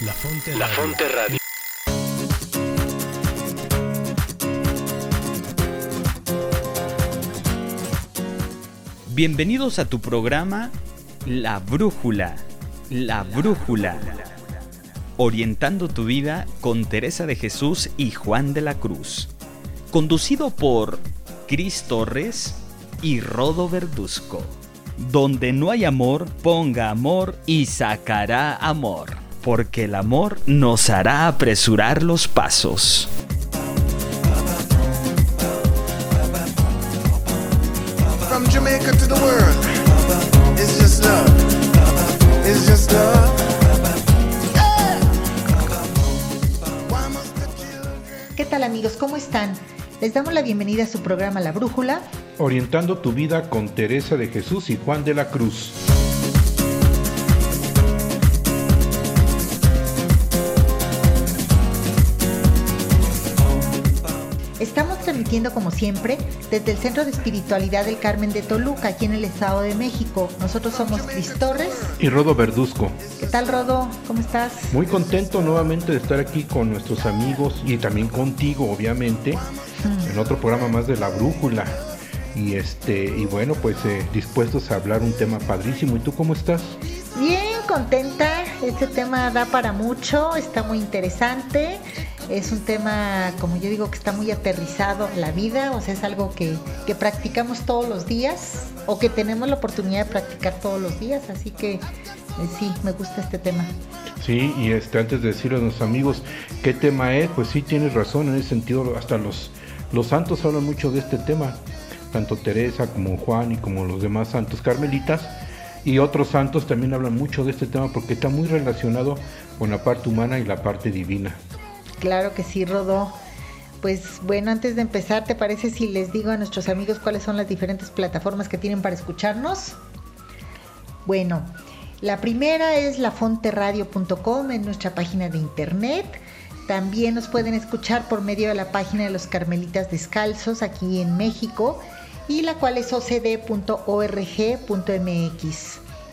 La Fonte La Fonte Radio. Bienvenidos a tu programa La Brújula. La Brújula. Orientando tu vida con Teresa de Jesús y Juan de la Cruz. Conducido por Cris Torres y Rodo Verduzco. Donde no hay amor, ponga amor y sacará amor. Porque el amor nos hará apresurar los pasos. From Jamaica to the world, it's just love. It's just love. Yeah. Why must the children ¿Qué tal amigos? ¿Cómo están? Les damos la bienvenida a su programa La Brújula. Orientando tu vida con Teresa de Jesús y Juan de la Cruz. Transmitiendo como siempre desde el Centro de Espiritualidad del Carmen de Toluca, aquí en el Estado de México. Nosotros somos Cris Torres. Y Rodo Verduzco. ¿Qué tal Rodo? ¿Cómo estás? Muy contento nuevamente de estar aquí con nuestros amigos y también contigo, obviamente, en otro programa más de La Brújula. Y este, y bueno, pues eh, dispuestos a hablar un tema padrísimo. ¿Y tú cómo estás? Bien, contenta. Este tema da para mucho, está muy interesante. Es un tema, como yo digo, que está muy aterrizado la vida, o sea, es algo que, que practicamos todos los días o que tenemos la oportunidad de practicar todos los días, así que eh, sí, me gusta este tema. Sí, y este, antes de decirle a nuestros amigos qué tema es, pues sí tienes razón en ese sentido, hasta los, los santos hablan mucho de este tema, tanto Teresa como Juan y como los demás santos carmelitas, y otros santos también hablan mucho de este tema porque está muy relacionado con la parte humana y la parte divina. Claro que sí, Rodó. Pues bueno, antes de empezar, ¿te parece si les digo a nuestros amigos cuáles son las diferentes plataformas que tienen para escucharnos? Bueno, la primera es lafonteradio.com, en nuestra página de internet. También nos pueden escuchar por medio de la página de los Carmelitas Descalzos aquí en México y la cual es ocd.org.mx.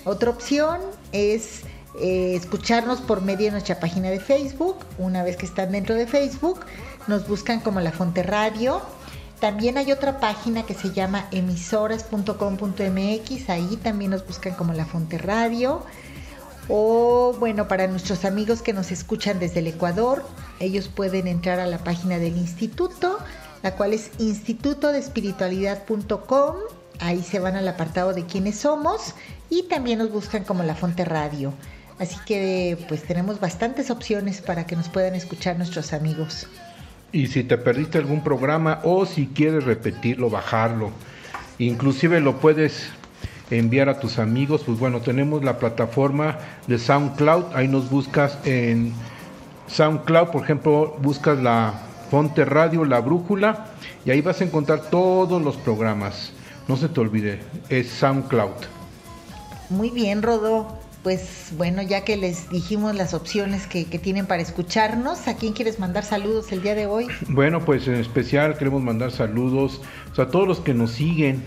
Otra opción es eh, escucharnos por medio de nuestra página de Facebook. Una vez que están dentro de Facebook, nos buscan como La Fonte Radio. También hay otra página que se llama emisoras.com.mx. Ahí también nos buscan como La Fonte Radio. O bueno, para nuestros amigos que nos escuchan desde el Ecuador, ellos pueden entrar a la página del instituto, la cual es institutodespiritualidad.com. Ahí se van al apartado de quiénes somos y también nos buscan como La Fonte Radio. Así que pues tenemos bastantes opciones para que nos puedan escuchar nuestros amigos. Y si te perdiste algún programa o si quieres repetirlo, bajarlo, inclusive lo puedes enviar a tus amigos, pues bueno, tenemos la plataforma de SoundCloud, ahí nos buscas en SoundCloud, por ejemplo, buscas la Fonte Radio, la Brújula, y ahí vas a encontrar todos los programas. No se te olvide, es SoundCloud. Muy bien, Rodo. Pues bueno, ya que les dijimos las opciones que, tienen para escucharnos, ¿a quién quieres mandar saludos el día de hoy? Bueno, pues en especial queremos mandar saludos a todos los que nos siguen.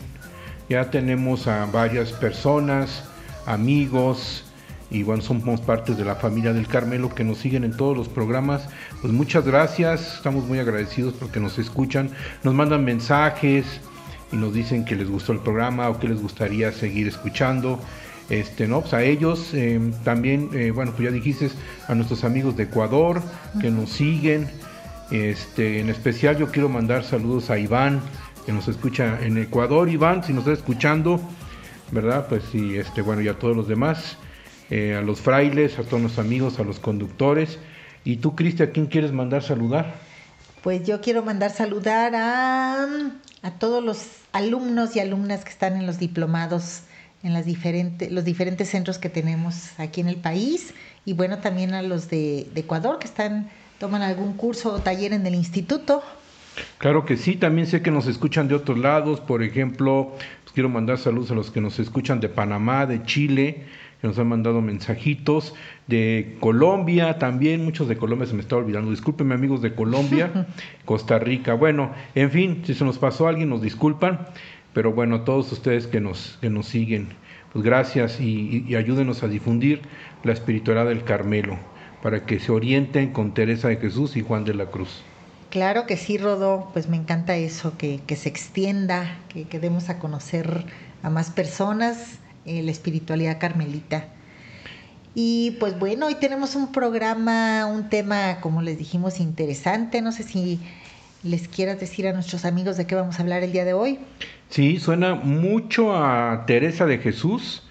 Ya tenemos a varias personas, amigos, y bueno, somos parte de la familia del Carmelo que nos siguen en todos los programas. Pues muchas gracias, estamos muy agradecidos porque nos escuchan, nos mandan mensajes y nos dicen que les gustó el programa o que les gustaría seguir escuchando. Este, ¿no? Pues a ellos eh, también, eh, bueno, pues ya dijiste, a nuestros amigos de Ecuador que nos siguen. Este, en especial yo quiero mandar saludos a Iván, que nos escucha en Ecuador. Iván, si nos está escuchando, ¿verdad? Pues sí, este, bueno, y a todos los demás, eh, a los frailes, a todos los amigos, a los conductores. ¿Y tú, Cristi, a quién quieres mandar saludar? Pues yo quiero mandar saludar a, a todos los alumnos y alumnas que están en los diplomados en las diferentes, los diferentes centros que tenemos aquí en el país y bueno, también a los de, de, Ecuador que están, toman algún curso o taller en el instituto. Claro que sí, también sé que nos escuchan de otros lados, por ejemplo, pues quiero mandar saludos a los que nos escuchan de Panamá, de Chile, que nos han mandado mensajitos, de Colombia también, muchos de Colombia se me está olvidando, discúlpenme amigos de Colombia, Costa Rica, bueno, en fin, si se nos pasó alguien, nos disculpan. Pero bueno, todos ustedes que nos, que nos siguen, pues gracias y, ayúdenos a difundir la espiritualidad del Carmelo. para que se orienten con Teresa de Jesús y Juan de la Cruz. Claro que sí, Rodó, pues me encanta eso, que, que se extienda, que, que demos a conocer a más personas eh, la espiritualidad carmelita. Y pues bueno, hoy tenemos un programa, un tema, como les dijimos, interesante. No sé si les quieras decir a nuestros amigos de qué vamos a hablar el día de hoy. Sí, suena mucho a Teresa de Jesús,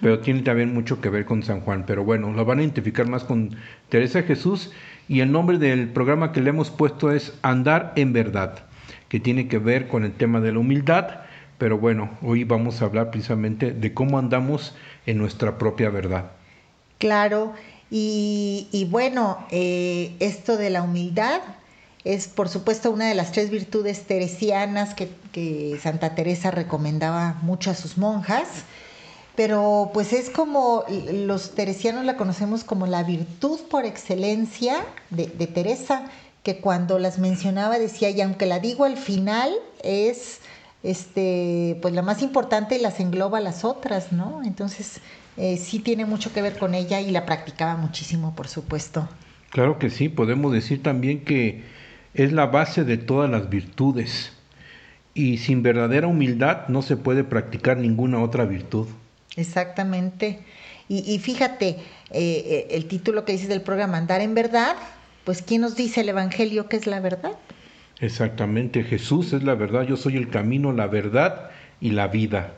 pero tiene también mucho que ver con San Juan. Pero bueno, lo van a identificar más con Teresa de Jesús y el nombre del programa que le hemos puesto es Andar en Verdad, que tiene que ver con el tema de la humildad. Pero bueno, hoy vamos a hablar precisamente de cómo andamos en nuestra propia verdad. Claro, y, y bueno, eh, esto de la humildad es por supuesto una de las tres virtudes teresianas que, que Santa Teresa recomendaba mucho a sus monjas pero pues es como los teresianos la conocemos como la virtud por excelencia de, Teresa, que cuando las mencionaba decía, y aunque la digo al final, es este pues la más importante y las engloba las otras, ¿no? Entonces eh, sí tiene mucho que ver con ella y la practicaba muchísimo, por supuesto. Claro que sí, podemos decir también que es la base de todas las virtudes y sin verdadera humildad no se puede practicar ninguna otra virtud. Exactamente. Y, y fíjate, eh, eh, el título que dices del programa, Andar en verdad, pues ¿quién nos dice el Evangelio que es la verdad? Exactamente, Jesús es la verdad, yo soy el camino, la verdad y la vida.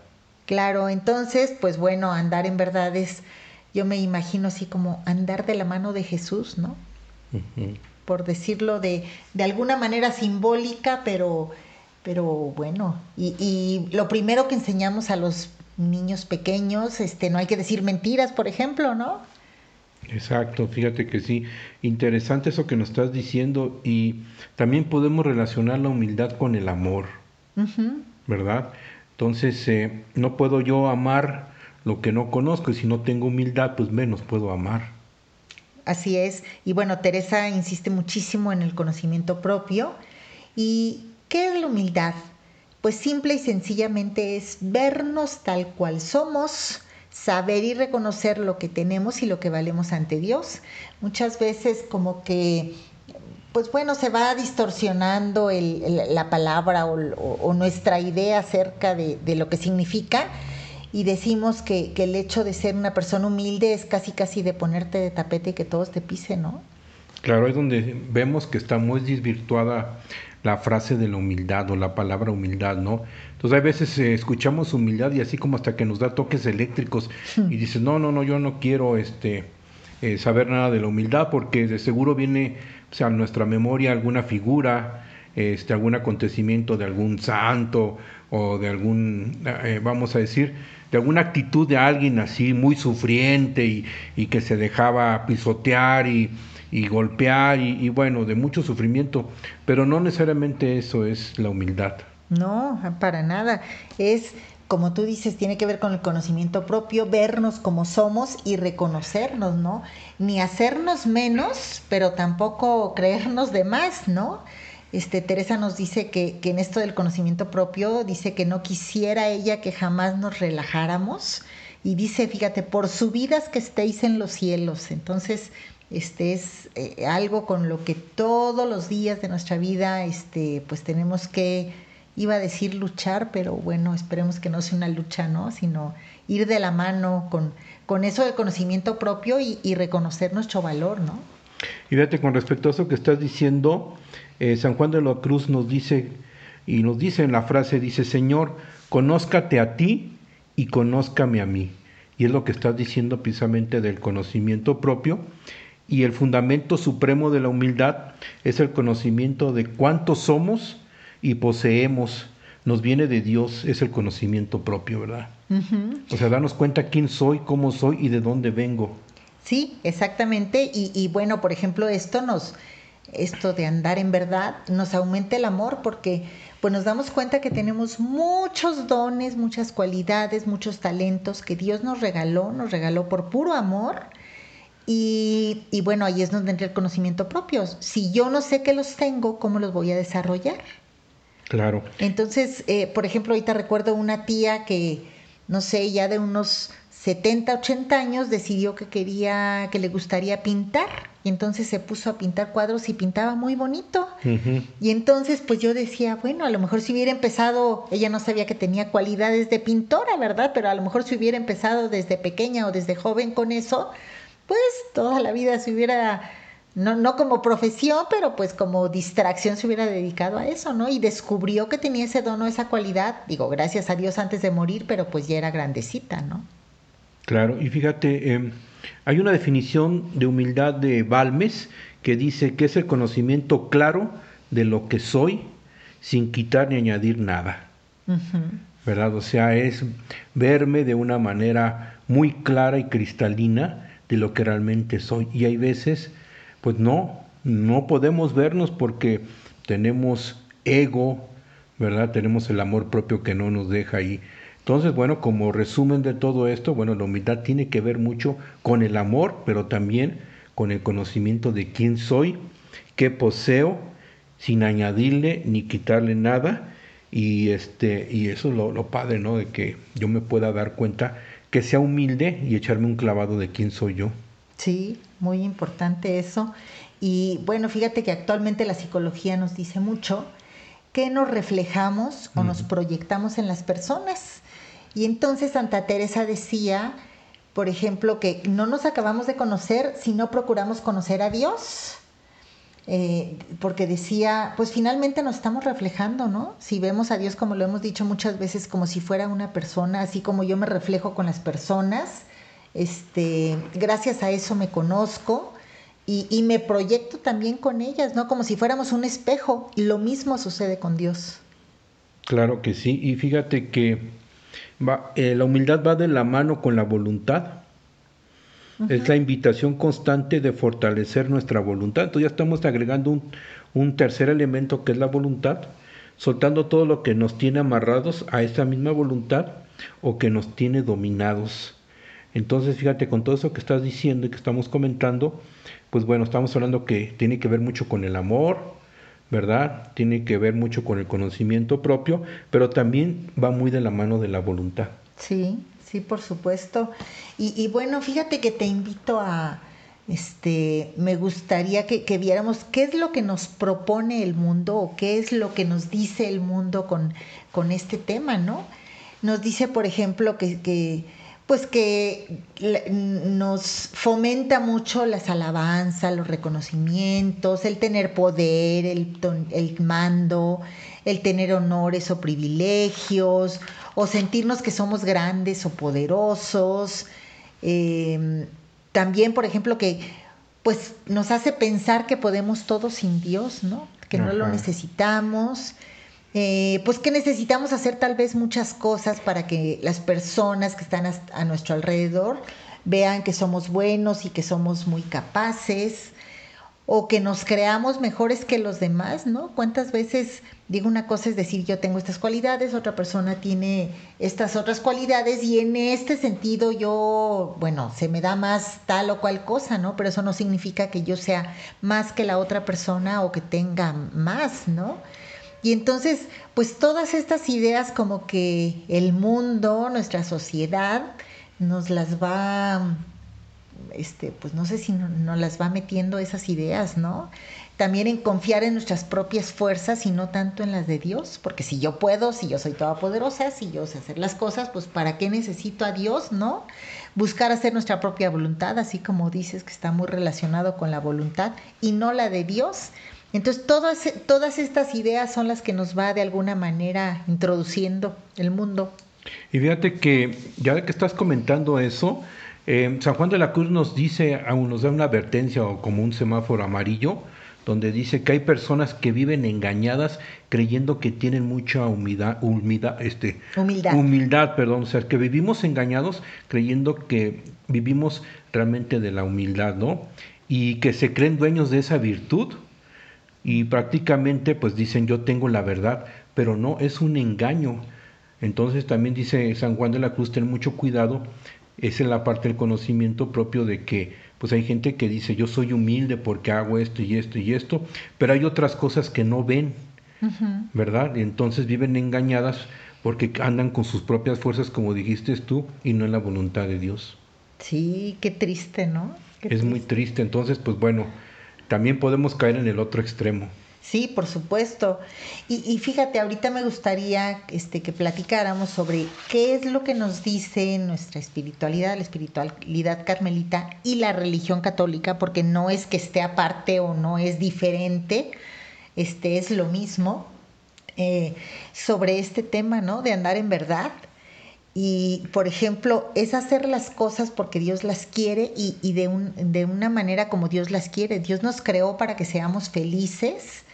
Claro, entonces, pues bueno, andar en verdad es, yo me imagino así como andar de la mano de Jesús, ¿no? Uh -huh. Por decirlo de, de alguna manera simbólica, pero, pero bueno, y, y lo primero que enseñamos a los niños pequeños, este, no hay que decir mentiras, por ejemplo, ¿no? Exacto, fíjate que sí, interesante eso que nos estás diciendo y también podemos relacionar la humildad con el amor, uh -huh. ¿verdad? Entonces, eh, no puedo yo amar lo que no conozco y si no tengo humildad, pues menos puedo amar. Así es, y bueno, Teresa insiste muchísimo en el conocimiento propio. ¿Y qué es la humildad? Pues simple y sencillamente es vernos tal cual somos, saber y reconocer lo que tenemos y lo que valemos ante Dios. Muchas veces como que, pues bueno, se va distorsionando la palabra o, nuestra idea acerca de, lo que significa y decimos que, que, el hecho de ser una persona humilde es casi casi de ponerte de tapete y que todos te pisen, ¿no? Claro, es donde vemos que está muy desvirtuada la frase de la humildad o la palabra humildad, ¿no? Entonces hay veces eh, escuchamos humildad y así como hasta que nos da toques eléctricos y dices, no, no, no, yo no quiero este, eh, saber nada de la humildad porque de seguro viene o sea, a nuestra memoria alguna figura, este, algún acontecimiento de algún santo o de algún, eh, vamos a decir, de alguna actitud de alguien así muy sufriente y, y que se dejaba pisotear y, y golpear y, y, bueno, de mucho sufrimiento, pero no necesariamente eso es la humildad. No, para nada. Es, como tú dices, tiene que ver con el conocimiento propio, vernos como somos y reconocernos, ¿no? Ni hacernos menos, pero tampoco creernos de más, ¿no? Este, Teresa nos dice que, en esto del conocimiento propio, dice que no quisiera ella que jamás nos relajáramos. Y dice, fíjate, por subidas que estéis en los cielos. Entonces, este es eh, algo con lo que todos los días de nuestra vida este pues tenemos que iba a decir luchar pero bueno esperemos que no sea una lucha no sino ir de la mano con, con eso del conocimiento propio y reconocer nuestro valor no y fíjate con respecto a eso que estás diciendo eh, San Juan de la Cruz nos dice y nos dice en la frase dice Señor conózcate a ti y conózcame a mí y es lo que estás diciendo precisamente del conocimiento propio y el fundamento supremo de la humildad es el conocimiento de cuánto somos y poseemos. Nos viene de Dios, es el conocimiento propio, ¿verdad? Uh -huh. O sea, darnos cuenta quién soy, cómo soy y de dónde vengo. Sí, exactamente. Y, y bueno, por ejemplo, esto nos, esto de andar en verdad, nos aumenta el amor porque pues nos damos cuenta que tenemos muchos dones, muchas cualidades, muchos talentos que Dios nos regaló, nos regaló por puro amor y, y, bueno, ahí es donde entra el conocimiento propio. Si yo no sé que los tengo, ¿cómo los voy a desarrollar? Claro. Entonces, eh, por ejemplo, ahorita recuerdo una tía que, no sé, ya de unos 70, 80 años decidió que quería, que le gustaría pintar. Y entonces se puso a pintar cuadros y pintaba muy bonito. Y entonces pues yo decía, bueno, a lo mejor si hubiera empezado, ella no sabía que tenía cualidades de pintora, ¿verdad? Pero a lo mejor si hubiera empezado desde pequeña o desde joven con eso, pues toda la vida se hubiera no, no como profesión, pero pues como distracción se hubiera dedicado a eso, ¿no? Y descubrió que tenía ese dono, esa cualidad, digo, gracias a Dios antes de morir, pero pues ya era grandecita, ¿no? Claro, y fíjate, em, hay una definición de humildad de Balmes que dice que es el conocimiento claro de lo que soy sin quitar ni añadir nada. ¿Verdad? O sea, es verme de una manera muy clara y cristalina de lo que realmente soy. Y hay veces pues no, no podemos vernos porque tenemos ego, ¿verdad? Tenemos el amor propio que no nos deja ahí. Entonces, bueno, como resumen de todo esto, bueno, la humildad tiene que ver mucho con el amor, pero también con el conocimiento de quién soy, qué poseo, sin añadirle ni quitarle nada. Y, este, y eso es lo, lo padre, ¿no? De que yo me pueda dar cuenta, que sea humilde y echarme un clavado de quién soy yo. Sí, muy importante eso. Y bueno, fíjate que actualmente la psicología nos dice mucho que nos reflejamos o nos proyectamos en las personas. Y entonces Santa Teresa decía, por ejemplo, que no nos acabamos de conocer si no procuramos conocer a Dios. Eh, porque decía, pues finalmente nos estamos reflejando, ¿no? Si vemos a Dios, como lo hemos dicho muchas veces, como si fuera una persona, así como yo me reflejo con las personas, este, gracias a eso me conozco y, me proyecto también con ellas, ¿no? Como si fuéramos un espejo. Y lo mismo sucede con Dios. Claro que sí. Y fíjate que va, eh, la humildad va de la mano con la voluntad. Es la invitación constante de fortalecer nuestra voluntad. Entonces ya estamos agregando un, un tercer elemento que es la voluntad, soltando todo lo que nos tiene amarrados a esa misma voluntad o que nos tiene dominados. Entonces, fíjate, con todo eso que estás diciendo y que estamos comentando, pues bueno, estamos hablando que tiene que ver mucho con el amor, ¿verdad? Tiene que ver mucho con el conocimiento propio, pero también va muy de la mano de la voluntad. Sí, sí, por supuesto. Y, bueno, fíjate que te invito a, este, me gustaría que, viéramos qué es lo que nos propone el mundo o qué es lo que nos dice el mundo con, con este tema, ¿no? Nos dice, por ejemplo, que pues que nos fomenta mucho las alabanzas, los reconocimientos, el tener poder, el, el, mando, el tener honores o privilegios, o sentirnos que somos grandes o poderosos. Em, también, por ejemplo, que pues nos hace pensar que podemos todo sin Dios, ¿no? Que no lo necesitamos. Eh, pues que necesitamos hacer tal vez muchas cosas para que las personas que están a, nuestro alrededor vean que somos buenos y que somos muy capaces o que nos creamos mejores que los demás, ¿no? ¿Cuántas veces digo una cosa es decir yo tengo estas cualidades, otra persona tiene estas otras cualidades y en este sentido yo, bueno, se me da más tal o cual cosa, ¿no? Pero eso no significa que yo sea más que la otra persona o que tenga más, ¿no? Y entonces, pues todas estas ideas como que el mundo, nuestra sociedad, nos las va, este, pues no sé si nos las va metiendo esas ideas, ¿no? También en confiar en nuestras propias fuerzas y no tanto en las de Dios, porque si yo puedo, si yo soy toda poderosa, si yo sé hacer las cosas, pues ¿para qué necesito a Dios, no? Buscar hacer nuestra propia voluntad, así como dices que está muy relacionado con la voluntad y no la de Dios. Entonces, todas, todas estas ideas son las que nos va de alguna manera introduciendo el mundo. Y fíjate que ya que estás comentando eso, eh, San Juan de la Cruz nos dice, aún nos da una advertencia o como un semáforo amarillo, donde dice que hay personas que viven engañadas creyendo que tienen mucha humildad, humildad, este, humildad. humildad, perdón, o sea, que vivimos engañados creyendo que vivimos realmente de la humildad, ¿no? Y que se creen dueños de esa virtud, y prácticamente pues dicen yo tengo la verdad, pero no, es un engaño. Entonces también dice San Juan de la Cruz, ten mucho cuidado, esa es la parte del conocimiento propio de que pues hay gente que dice yo soy humilde porque hago esto y esto y esto, pero hay otras cosas que no ven, ¿verdad? Y entonces viven engañadas porque andan con sus propias fuerzas, como dijiste tú, y no en la voluntad de Dios. Sí, qué triste, ¿no? Qué es muy triste. Entonces, pues bueno, también podemos caer en el otro extremo. Sí, por supuesto. Y, fíjate, ahorita me gustaría este, que platicáramos sobre qué es lo que nos dice nuestra espiritualidad, la espiritualidad carmelita y la religión católica, porque no es que esté aparte o no es diferente, este, es lo mismo, eh, sobre este tema, ¿no? De andar en verdad. Y, por ejemplo, es hacer las cosas porque Dios las quiere y, y de, un, de una manera como Dios las quiere. Dios nos creó para que seamos felices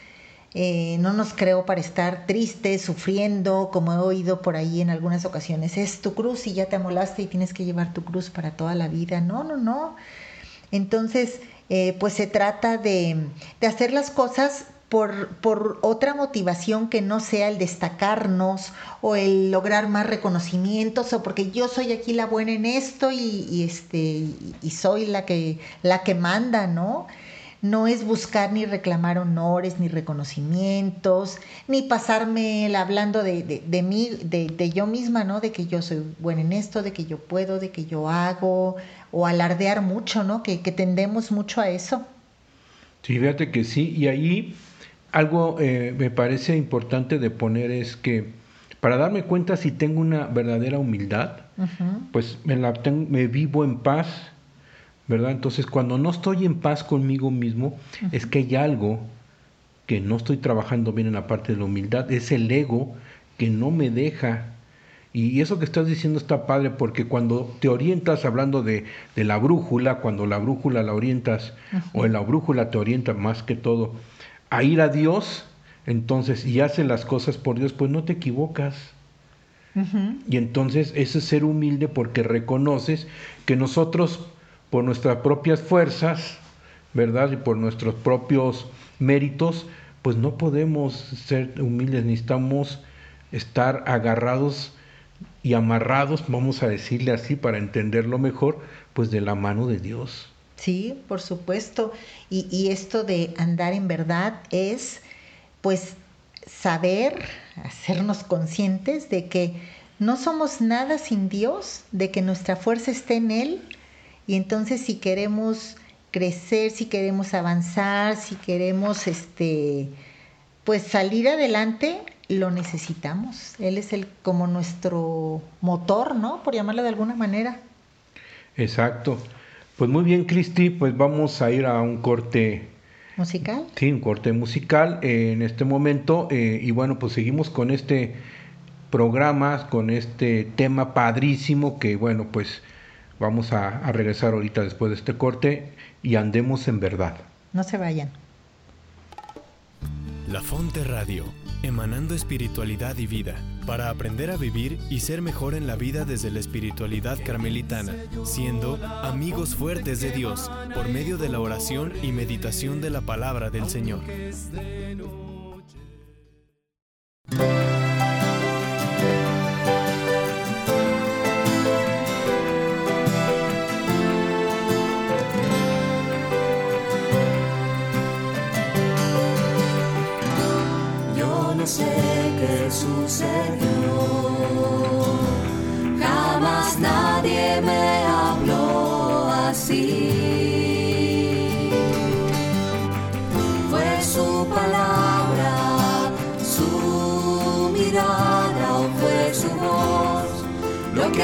eh, no nos creo para estar tristes, sufriendo, como he oído por ahí en algunas ocasiones, es tu cruz y ya te amolaste y tienes que llevar tu cruz para toda la vida. No, no, no. Entonces, eh, pues se trata de, de hacer las cosas por, por, otra motivación que no sea el destacarnos o el lograr más reconocimientos o porque yo soy aquí la buena en esto y, este y soy la que la que manda, ¿no? no es buscar ni reclamar honores, ni reconocimientos, ni pasarme hablando de, de, mí, de, yo misma, ¿no? De que yo soy buena en esto, de que yo puedo, de que yo hago, o alardear mucho, ¿no? Que, tendemos mucho a eso. Sí, fíjate que sí, y ahí algo eh, me parece importante de poner es que para darme cuenta si tengo una verdadera humildad, pues me, la me vivo en paz, ¿verdad? Entonces, cuando no estoy en paz conmigo mismo, es que hay algo que no estoy trabajando bien en la parte de la humildad, es el ego que no me deja. Y eso que estás diciendo está padre porque cuando te orientas hablando de, de la brújula, cuando la brújula la orientas, o en la brújula te orienta más que todo a ir a Dios, entonces, y haces las cosas por Dios, pues no te equivocas. Y entonces ese es ser humilde porque reconoces que nosotros por nuestras propias fuerzas, ¿verdad? Y por nuestros propios méritos, pues no podemos ser humildes, necesitamos estar agarrados y amarrados, vamos a decirle así para entenderlo mejor, pues de la mano de Dios. Sí, por supuesto. Y, y esto de andar en verdad es, pues, saber, hacernos conscientes de que no somos nada sin Dios, de que nuestra fuerza está en Él y entonces si queremos crecer, si queremos avanzar, si queremos este pues salir adelante, lo necesitamos. Él es el como nuestro motor, ¿no? Por llamarlo de alguna manera. Exacto. Pues muy bien, Cristi, pues vamos a ir a un corte musical. Sí, un corte musical eh, en este momento. Eh, y bueno, pues seguimos con este programa, con este tema padrísimo que, bueno, pues Vamos a, regresar ahorita después de este corte y andemos en verdad. No se vayan. La Fonte Radio, emanando espiritualidad y vida, para aprender a vivir y ser mejor en la vida desde la espiritualidad carmelitana, siendo amigos fuertes de Dios por medio de la oración y meditación de la palabra del Señor.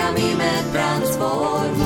fram i med brandsborg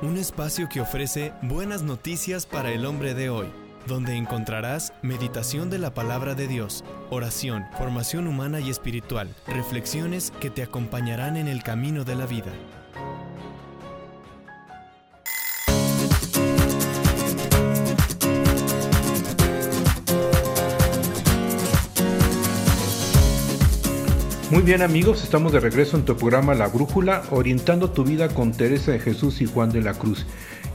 Un espacio que ofrece buenas noticias para el hombre de hoy, donde encontrarás meditación de la palabra de Dios, oración, formación humana y espiritual, reflexiones que te acompañarán en el camino de la vida. Muy bien amigos, estamos de regreso en tu programa La Brújula, orientando tu vida con Teresa de Jesús y Juan de la Cruz.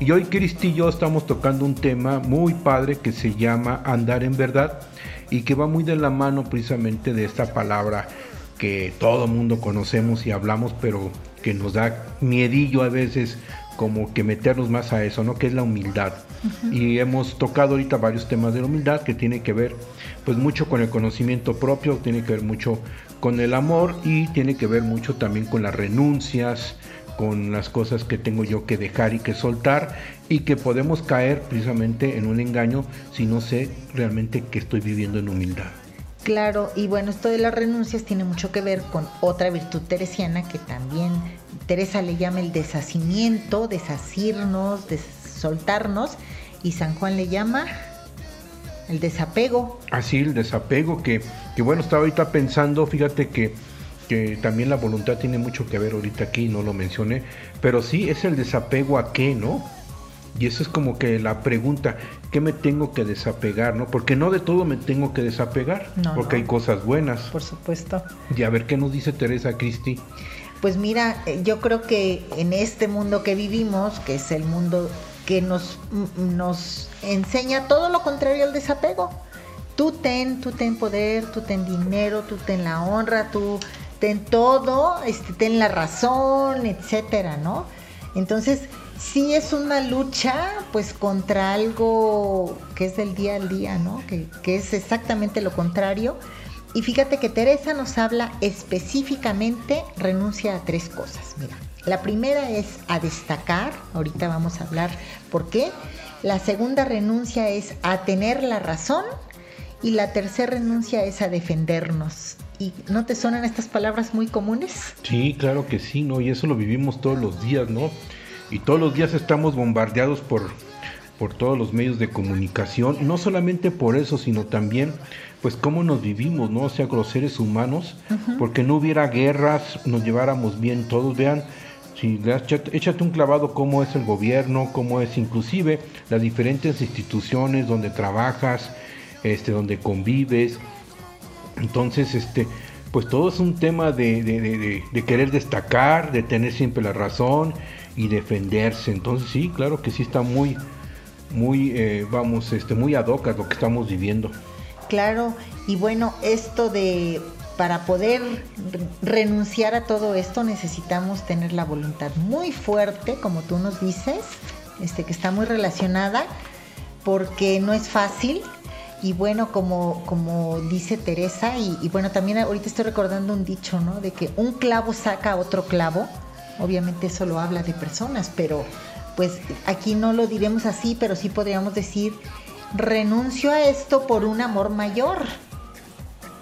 Y hoy Cristi y yo estamos tocando un tema muy padre que se llama andar en verdad y que va muy de la mano precisamente de esta palabra que todo mundo conocemos y hablamos, pero que nos da miedillo a veces como que meternos más a eso, ¿no? Que es la humildad. Y hemos tocado ahorita varios temas de la humildad que tiene que ver pues mucho con el conocimiento propio, tiene que ver mucho con el amor y tiene que ver mucho también con las renuncias, con las cosas que tengo yo que dejar y que soltar y que podemos caer precisamente en un engaño si no sé realmente que estoy viviendo en humildad. Claro, y bueno, esto de las renuncias tiene mucho que ver con otra virtud teresiana que también Teresa le llama el deshacimiento, desasirnos, soltarnos, y San Juan le llama el desapego. Así, el desapego, que, que bueno, estaba ahorita pensando, fíjate que, que también la voluntad tiene mucho que ver ahorita aquí, no lo mencioné, pero sí es el desapego a qué, ¿no? Y eso es como que la pregunta, ¿qué me tengo que desapegar, no? Porque no de todo me tengo que desapegar, porque hay cosas buenas. Por supuesto. Y a ver qué nos dice Teresa Cristi. Pues mira, eh, yo creo que en este mundo que vivimos, que es el mundo que nos, nos enseña todo lo contrario al desapego. Tú ten, tú ten poder, tú ten dinero, tú ten la honra, tú ten todo, este, ten la razón, etcétera, ¿no? Entonces, sí es una lucha, pues, contra algo que es del día al día, ¿no? Que, que es exactamente lo contrario. Y fíjate que Teresa nos habla específicamente, renuncia a tres cosas. Mira, la primera es a destacar, ahorita vamos a hablar por qué. La segunda renuncia es a tener la razón y la tercera renuncia es a defendernos. ¿Y no te suenan estas palabras muy comunes? Sí, claro que sí, ¿no? Y eso lo vivimos todos los días, ¿no? Y todos los días estamos bombardeados por, por todos los medios de comunicación, no solamente por eso, sino también pues cómo nos vivimos, ¿no? O sea, con los seres humanos, porque no hubiera guerras, nos lleváramos bien todos, vean, si échate un clavado cómo es el gobierno, cómo es inclusive las diferentes instituciones donde trabajas, este, donde convives. Entonces, este, pues todo es un tema de, querer destacar, de tener siempre la razón y defenderse. Entonces sí, claro que sí está muy, muy, eh, vamos, este, muy ad hoc a lo que estamos viviendo. Claro, y bueno, esto de para poder renunciar a todo esto necesitamos tener la voluntad muy fuerte, como tú nos dices, este, que está muy relacionada, porque no es fácil. Y bueno, como, como dice Teresa, y, bueno, también ahorita estoy recordando un dicho, ¿no? De que un clavo saca otro clavo. Obviamente eso lo habla de personas, pero pues aquí no lo diremos así, pero sí podríamos decir, renuncio a esto por un amor mayor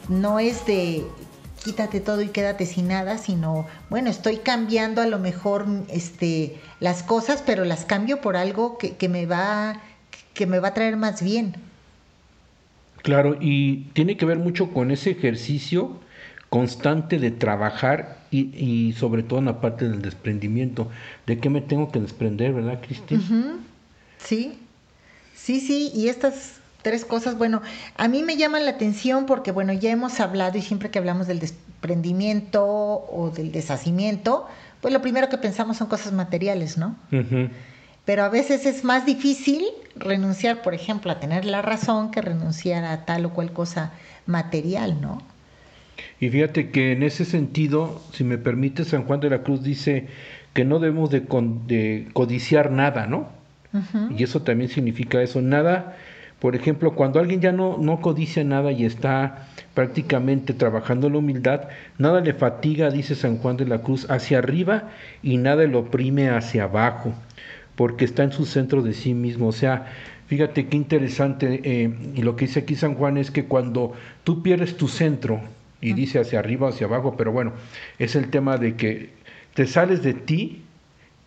no es de quítate todo y quédate sin nada, sino, bueno, estoy cambiando a lo mejor este, las cosas, pero las cambio por algo que, me va, que me va a traer más bien. Claro, y tiene que ver mucho con ese ejercicio constante de trabajar y, sobre todo en la parte del desprendimiento. ¿De qué me tengo que desprender, verdad, Cristina? Sí, sí, sí, y estas tres cosas, bueno, a mí me llaman la atención porque, bueno, ya hemos hablado y siempre que hablamos del desprendimiento o del deshacimiento, pues lo primero que pensamos son cosas materiales, ¿no? Pero a veces es más difícil renunciar, por ejemplo, a tener la razón que renunciar a tal o cual cosa material, ¿no? Y fíjate que en ese sentido, si me permite, San Juan de la Cruz dice que no debemos de, codiciar nada, ¿no? Y eso también significa eso, nada por ejemplo, cuando alguien ya no, no codicia nada y está prácticamente trabajando la humildad, nada le fatiga, dice San Juan de la Cruz, hacia arriba y nada le oprime hacia abajo, porque está en su centro de sí mismo. O sea, fíjate qué interesante, eh, y lo que dice aquí San Juan es que cuando tú pierdes tu centro, y dice hacia arriba, hacia abajo, pero bueno, es el tema de que te sales de ti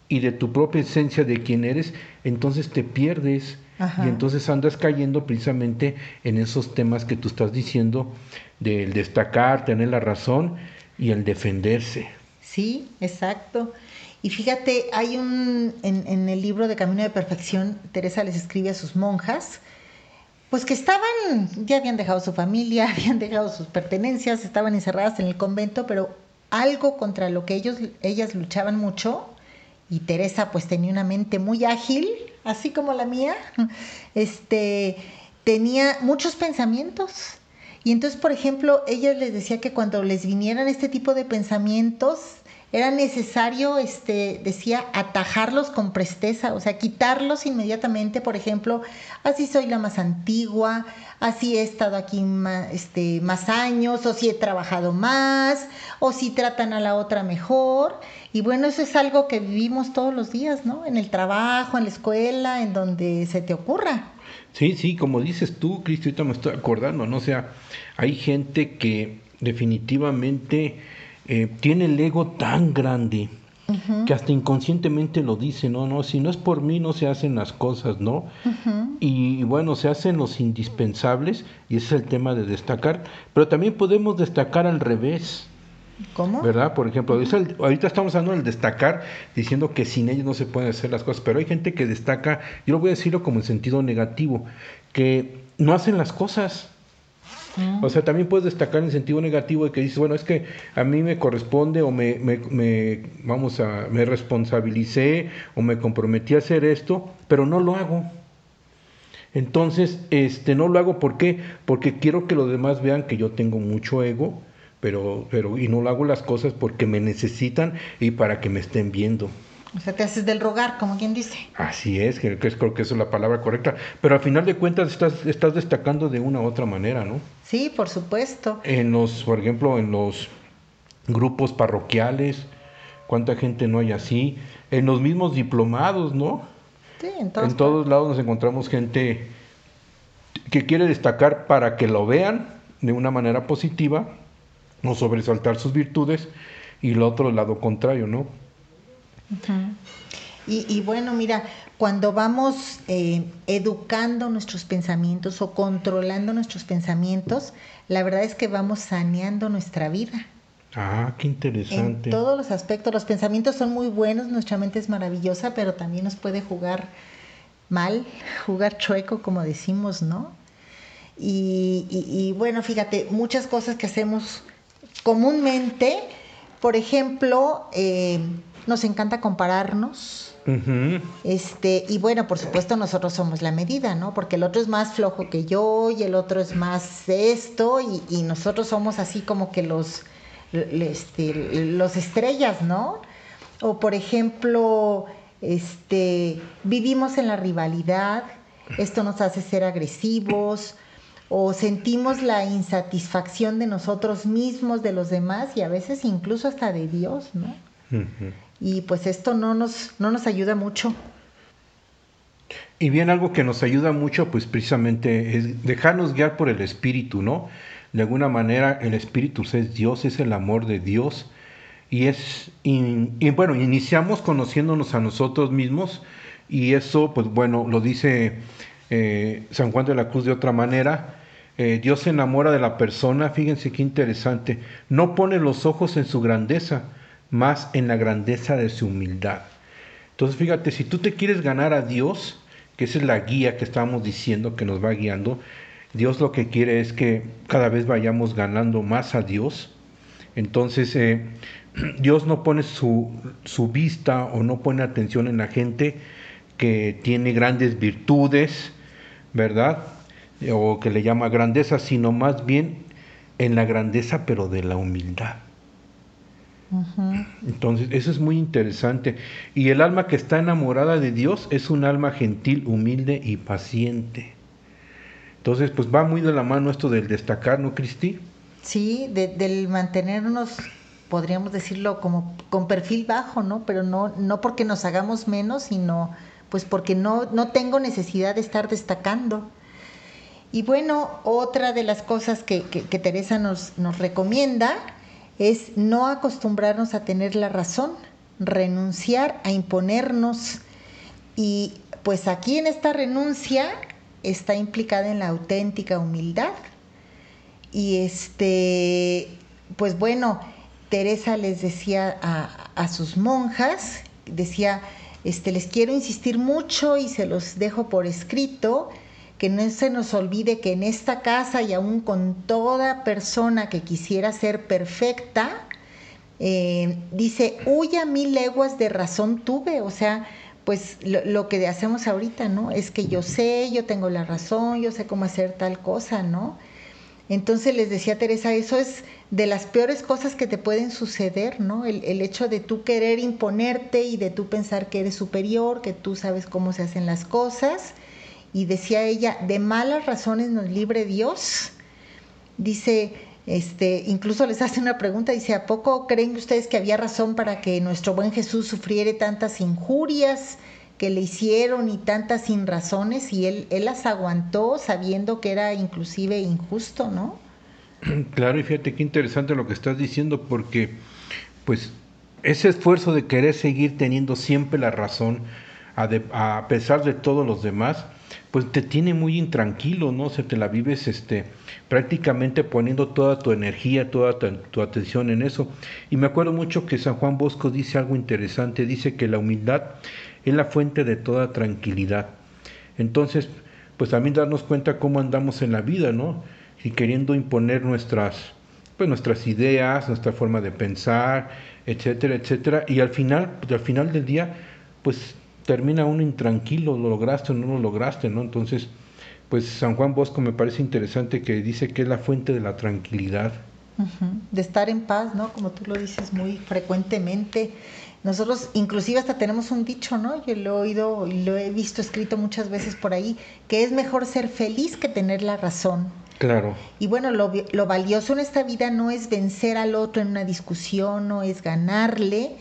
y de tu propia esencia de quién eres, entonces te pierdes Ajá. y entonces andas cayendo precisamente en esos temas que tú estás diciendo del destacar, tener la razón y el defenderse. Sí, exacto. Y fíjate, hay un, en, en el libro de Camino de Perfección, Teresa les escribe a sus monjas, pues que estaban, ya habían dejado su familia, habían dejado sus pertenencias, estaban encerradas en el convento, pero algo contra lo que ellos, ellas luchaban mucho, y Teresa pues tenía una mente muy ágil, así como la mía, este, tenía muchos pensamientos. Y entonces, por ejemplo, ella les decía que cuando les vinieran este tipo de pensamientos, era necesario, este, decía, atajarlos con presteza, o sea, quitarlos inmediatamente, por ejemplo, así soy la más antigua, así he estado aquí más, este, más años, o si he trabajado más, o si tratan a la otra mejor. Y bueno, eso es algo que vivimos todos los días, ¿no? En el trabajo, en la escuela, en donde se te ocurra. Sí, sí, como dices tú, Cristo, ahorita me estoy acordando, ¿no? O sea, hay gente que definitivamente eh, tiene el ego tan grande que hasta inconscientemente lo dice, no, no, si no es por mí no se hacen las cosas, ¿no? Y bueno, se hacen los indispensables y ese es el tema de destacar, pero también podemos destacar al revés. ¿Cómo? ¿Verdad? Por ejemplo, ahorita estamos hablando del destacar, diciendo que sin ellos no se pueden hacer las cosas, pero hay gente que destaca, yo lo voy a decirlo como en sentido negativo, que no hacen las cosas. O sea, también puedes destacar en sentido negativo de que dices, bueno, es que a mí me corresponde o me, me, me- vamos a, me responsabilicé o me comprometí a hacer esto, pero no lo hago. Entonces, este, no lo hago ¿por qué? Porque quiero que los demás vean que yo tengo mucho ego, pero, pero, y no lo hago las cosas porque me necesitan y para que me estén viendo. O sea, te haces del rogar, como quien dice. Así es, que, que creo que esa es la palabra correcta. Pero al final de cuentas estás, estás destacando de una u otra manera, ¿no? Sí, por supuesto. En los, por ejemplo, en los grupos parroquiales, cuánta gente no hay así. En los mismos diplomados, ¿no? Sí, en todos. en todos lados nos encontramos gente que quiere destacar para que lo vean de una manera positiva o sobresaltar sus virtudes y el otro lado contrario, ¿no? Y, y bueno, mira, cuando vamos eh, educando nuestros pensamientos o controlando nuestros pensamientos, la verdad es que vamos saneando nuestra vida. Ah, qué En interesante. todos los aspectos, los pensamientos son muy buenos, nuestra mente es maravillosa, pero también nos puede jugar mal, jugar chueco, como decimos, ¿no? Y, y- y, bueno, fíjate, muchas cosas que hacemos comúnmente, por ejemplo, eh, nos encanta compararnos. Este, y bueno, por supuesto nosotros somos la medida, ¿no? Porque el otro es más flojo que yo y el otro es más esto y, y nosotros somos así como que los, este, los estrellas, ¿no? O por ejemplo, este, vivimos en la rivalidad, esto nos hace ser agresivos o sentimos la insatisfacción de nosotros mismos, de los demás y a veces incluso hasta de Dios, ¿no? Y pues esto no nos, no nos ayuda mucho. Y bien, algo que nos ayuda mucho, pues precisamente es dejarnos guiar por el Espíritu, ¿no? De alguna manera, el Espíritu es Dios, es el amor de Dios. Y es, y, y bueno, iniciamos conociéndonos a nosotros mismos. Y eso, pues bueno, lo dice eh, San Juan de la Cruz de otra manera. Eh, Dios se enamora de la persona, fíjense qué interesante. No pone los ojos en su grandeza, más en la grandeza de su humildad. Entonces, fíjate, si tú te quieres ganar a Dios, que esa es la guía que estábamos diciendo que nos va guiando, Dios lo que quiere es que cada vez vayamos ganando más a Dios. Entonces, eh, Dios no pone su, su vista o no pone atención en la gente que tiene grandes virtudes, ¿verdad? O que le llama grandeza, sino más bien en la grandeza, pero de la humildad. Entonces, eso es muy interesante. Y el alma que está enamorada de Dios es un alma gentil, humilde y paciente. Entonces, pues va muy de la mano esto del destacar, ¿no, Cristi? Sí, de- del mantenernos, podríamos decirlo, como con perfil bajo, ¿no? Pero no, no porque nos hagamos menos, sino pues porque no, no tengo necesidad de estar destacando. Y bueno, otra de las cosas que, Teresa nos, nos recomienda es no acostumbrarnos a tener la razón, renunciar a imponernos. Y pues aquí en esta renuncia está implicada en la auténtica humildad. Y este, pues bueno, Teresa les decía a, a sus monjas, decía, este, les quiero insistir mucho y se los dejo por escrito, que no se nos olvide que en esta casa y aún con toda persona que quisiera ser perfecta, eh, dice, huya mil leguas de razón tuve, o sea, pues lo, lo, que hacemos ahorita, ¿no? Es que yo sé, yo tengo la razón, yo sé cómo hacer tal cosa, ¿no? Entonces les decía Teresa, eso es de las peores cosas que te pueden suceder, ¿no? El, el, hecho de tú querer imponerte y de tú pensar que eres superior, que tú sabes cómo se hacen las cosas. Y decía ella, de malas razones nos libre Dios. Dice, este, incluso les hace una pregunta, dice, ¿a poco creen ustedes que había razón para que nuestro buen Jesús sufriere tantas injurias que le hicieron y tantas sin razones y él, él las aguantó sabiendo que era inclusive injusto, ¿no? Claro, y fíjate qué interesante lo que estás diciendo, porque pues ese esfuerzo de querer seguir teniendo siempre la razón, a pesar de todos los demás, pues te tiene muy intranquilo, ¿no? O sea, te la vives este, prácticamente poniendo toda tu energía, toda tu, tu, atención en eso. Y me acuerdo mucho que San Juan Bosco dice algo interesante, dice que la humildad es la fuente de toda tranquilidad. Entonces, pues también darnos cuenta cómo andamos en la vida, ¿no? y queriendo imponer nuestras, pues nuestras ideas, nuestra forma de pensar, etcétera, etcétera, y al final, pues al final del día, pues termina uno intranquilo, lo lograste o no lo lograste, ¿no? Entonces, pues San Juan Bosco me parece interesante que dice que es la fuente de la tranquilidad. Uh -huh. De estar en paz, ¿no? Como tú lo dices muy frecuentemente. Nosotros inclusive hasta tenemos un dicho, ¿no? Yo lo he oído y lo he visto escrito muchas veces por ahí, que es mejor ser feliz que tener la razón. Claro. Y bueno, lo, lo, valioso en esta vida no es vencer al otro en una discusión, no es ganarle,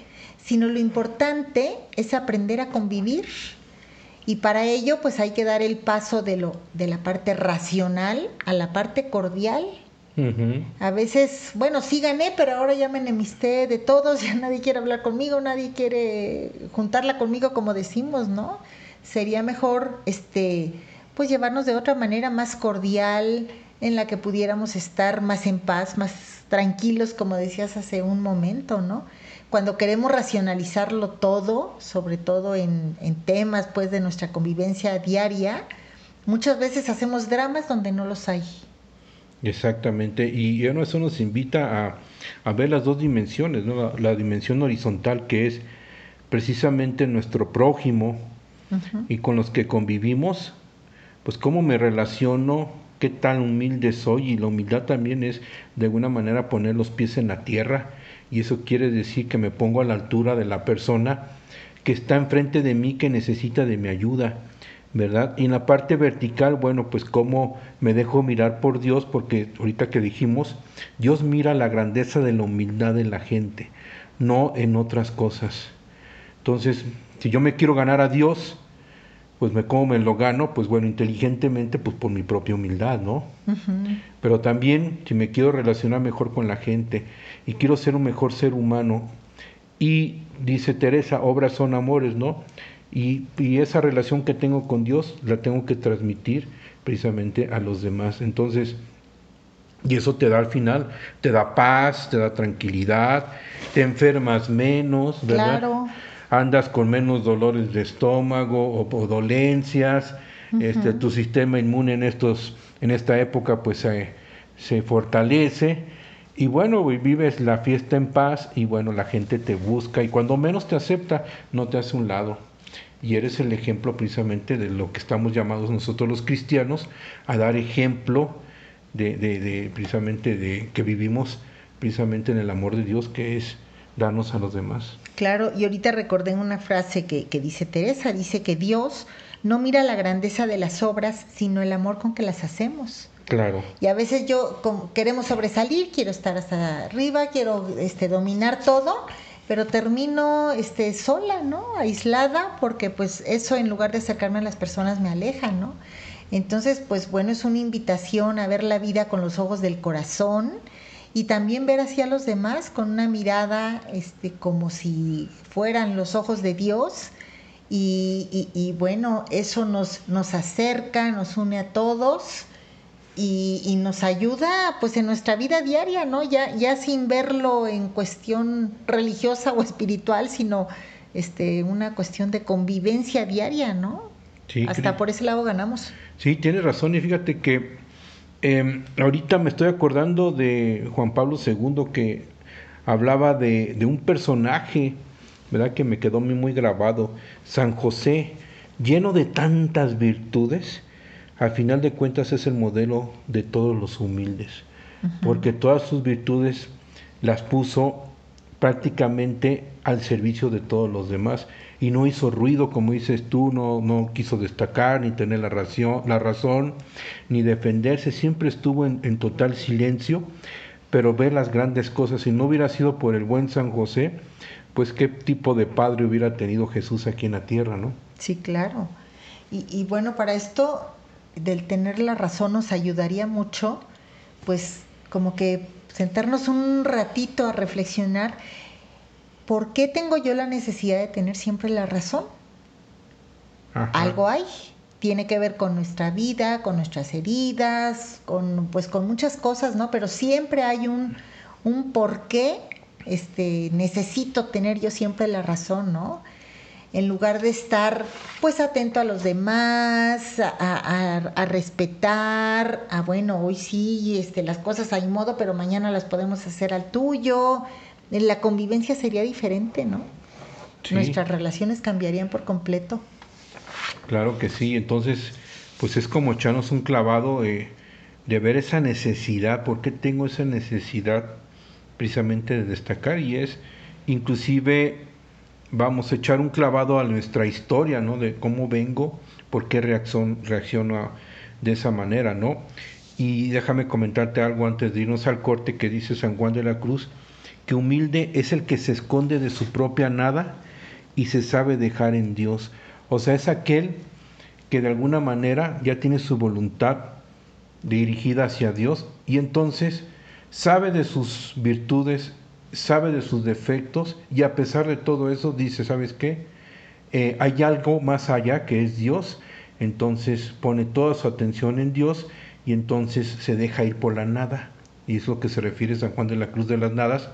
sino lo importante es aprender a convivir. Y para ello, pues hay que dar el paso de, lo, de la parte racional a la parte cordial. Uh -huh. A veces, bueno, sí gané, pero ahora ya me enemisté de todos, ya nadie quiere hablar conmigo, nadie quiere juntarla conmigo como decimos, ¿no? Sería mejor, este, pues llevarnos de otra manera más cordial, en la que pudiéramos estar más en paz, más tranquilos, como decías hace un momento, ¿no? Cuando queremos racionalizarlo todo, sobre todo en, en temas pues de nuestra convivencia diaria, muchas veces hacemos dramas donde no los hay. Exactamente, y bueno, eso nos invita a, a ver las dos dimensiones, ¿no? la, la, dimensión horizontal que es precisamente nuestro prójimo uh -huh. y con los que convivimos, pues cómo me relaciono qué tan humilde soy y la humildad también es de alguna manera poner los pies en la tierra y eso quiere decir que me pongo a la altura de la persona que está enfrente de mí que necesita de mi ayuda, ¿verdad? Y en la parte vertical, bueno, pues cómo me dejo mirar por Dios, porque ahorita que dijimos, Dios mira la grandeza de la humildad de la gente, no en otras cosas. Entonces, si yo me quiero ganar a Dios, pues me como me lo gano, pues bueno, inteligentemente, pues por mi propia humildad, ¿no? Uh -huh. Pero también, si me quiero relacionar mejor con la gente y quiero ser un mejor ser humano, y dice Teresa, obras son amores, ¿no? Y, y esa relación que tengo con Dios la tengo que transmitir precisamente a los demás. Entonces, y eso te da al final, te da paz, te da tranquilidad, te enfermas menos, ¿verdad? Claro andas con menos dolores de estómago o, o dolencias, uh -huh. este, tu sistema inmune en, estos, en esta época pues se, se fortalece y bueno, vives la fiesta en paz y bueno, la gente te busca y cuando menos te acepta no te hace un lado. Y eres el ejemplo precisamente de lo que estamos llamados nosotros los cristianos a dar ejemplo de, precisamente de que vivimos precisamente en el amor de Dios que es darnos a los demás. Claro, y ahorita recordé una frase que, dice Teresa, dice que Dios no mira la grandeza de las obras, sino el amor con que las hacemos. Claro. Y a veces yo queremos sobresalir, quiero estar hasta arriba, quiero este, dominar todo, pero termino este, sola, ¿no? Aislada, porque pues eso en lugar de acercarme a las personas me aleja, ¿no? Entonces, pues bueno, es una invitación a ver la vida con los ojos del corazón y también ver hacia los demás con una mirada este, como si fueran los ojos de Dios. Y, bueno, eso nos, nos acerca, nos une a todos y, nos ayuda pues en nuestra vida diaria, ¿no? Ya, ya sin verlo en cuestión religiosa o espiritual, sino este, una cuestión de convivencia diaria, ¿no? Sí, Hasta por ese lado ganamos. Sí, tienes razón y fíjate que Em, ahorita me estoy acordando de Juan Pablo II que hablaba de, un personaje, ¿verdad? Que me quedó muy, grabado, San José, lleno de tantas virtudes, al final de cuentas es el modelo de todos los humildes, porque todas sus virtudes las puso prácticamente al servicio de todos los demás y no hizo ruido, como dices tú, no, no quiso destacar, ni tener la, razón, la razón, ni defenderse, siempre estuvo en, en, total silencio, pero ver las grandes cosas, si no hubiera sido por el buen San José, pues qué tipo de padre hubiera tenido Jesús aquí en la tierra, ¿no? Sí, claro. Y, y bueno, para esto del tener la razón nos ayudaría mucho, pues como que sentarnos un ratito a reflexionar ¿por qué tengo yo la necesidad de tener siempre la razón? Algo hay. Tiene que ver con nuestra vida, con nuestras heridas, con, pues con muchas cosas, ¿no? Pero siempre hay un, un por qué este, necesito tener yo siempre la razón, ¿no? En lugar de estar pues atento a los demás, a, respetar, a bueno, hoy sí, este, las cosas hay modo, pero mañana las podemos hacer al tuyo, la convivencia sería diferente, ¿no? Nuestras relaciones cambiarían por completo. Claro que sí, entonces, pues es como echarnos un clavado de ver esa necesidad, ¿por qué tengo esa necesidad precisamente de destacar? Y es, inclusive, vamos a echar un clavado a nuestra historia, ¿no? De cómo vengo, por qué reacción, reacciono de esa manera, ¿no? Y déjame comentarte algo antes de irnos al corte que dice San Juan de la Cruz, que humilde es el que se esconde de su propia nada y se sabe dejar en Dios. O sea, es aquel que de alguna manera ya tiene su voluntad dirigida hacia Dios y entonces sabe de sus virtudes, sabe de sus defectos y a pesar de todo eso dice, ¿sabes qué? Eh, hay algo más allá que es Dios, entonces pone toda su atención en Dios y entonces se deja ir por la nada. Y es lo que se refiere San Juan de la Cruz de las Nadas,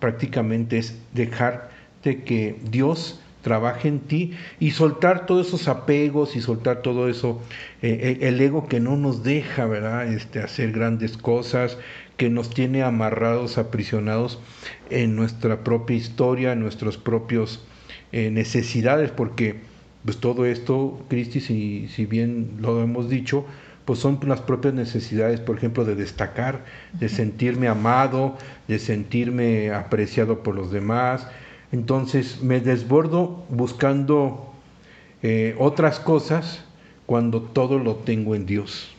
prácticamente es dejar de que Dios trabaje en ti y soltar todos esos apegos y soltar todo eso, eh, eh, el ego que no nos deja, ¿verdad? Este, hacer grandes cosas, que nos tiene amarrados, aprisionados en nuestra propia historia, en nuestras propias eh, necesidades, porque pues todo esto, Cristi, si, si bien lo hemos dicho, pues son las propias necesidades, por ejemplo, de destacar, de sentirme amado, de sentirme apreciado por los demás. Entonces me desbordo buscando eh, otras cosas cuando todo lo tengo en Dios.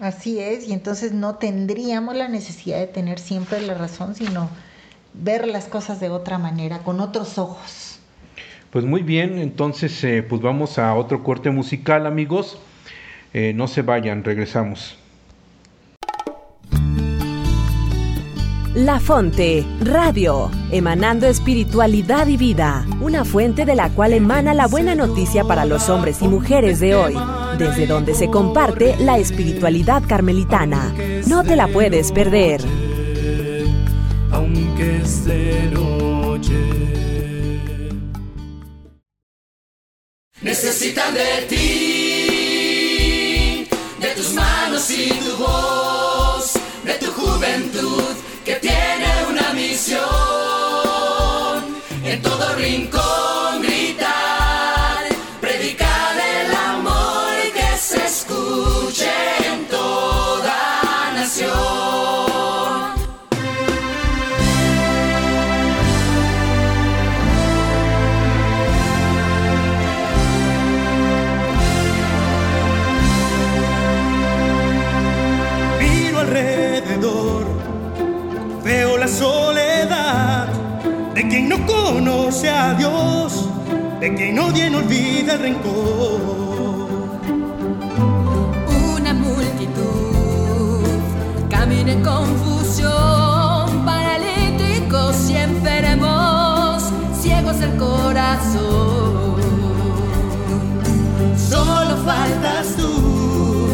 Así es, y entonces no tendríamos la necesidad de tener siempre la razón, sino ver las cosas de otra manera, con otros ojos. Pues muy bien, entonces eh, pues vamos a otro corte musical, amigos. Eh, no se vayan, regresamos. La Fonte, radio, emanando espiritualidad y vida, una fuente de la cual emana la buena noticia para los hombres y mujeres de hoy, desde donde se comparte la espiritualidad carmelitana. No te la puedes perder. Aunque noche. Necesitan de ti y tu voz, de tu juventud Dios, de quien odia no olvida el rencor. Una multitud camina en confusión, paralíticos y enfermos, ciegos del corazón. Solo faltas tú,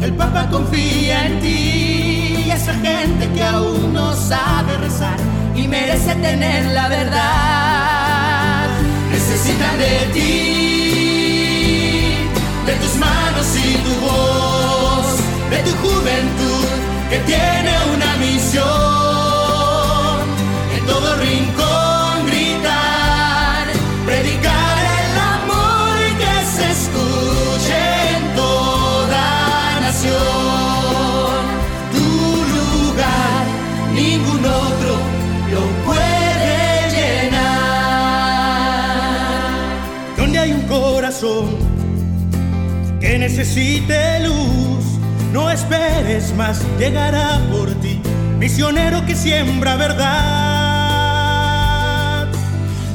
el Papa confía en ti y esa gente que aún no sabe rezar y merece tener la verdad. De ti, de tus manos y tu voz, de tu juventud que tiene una misión. En todo rincón necesite luz, no esperes más, llegará por ti, misionero que siembra verdad.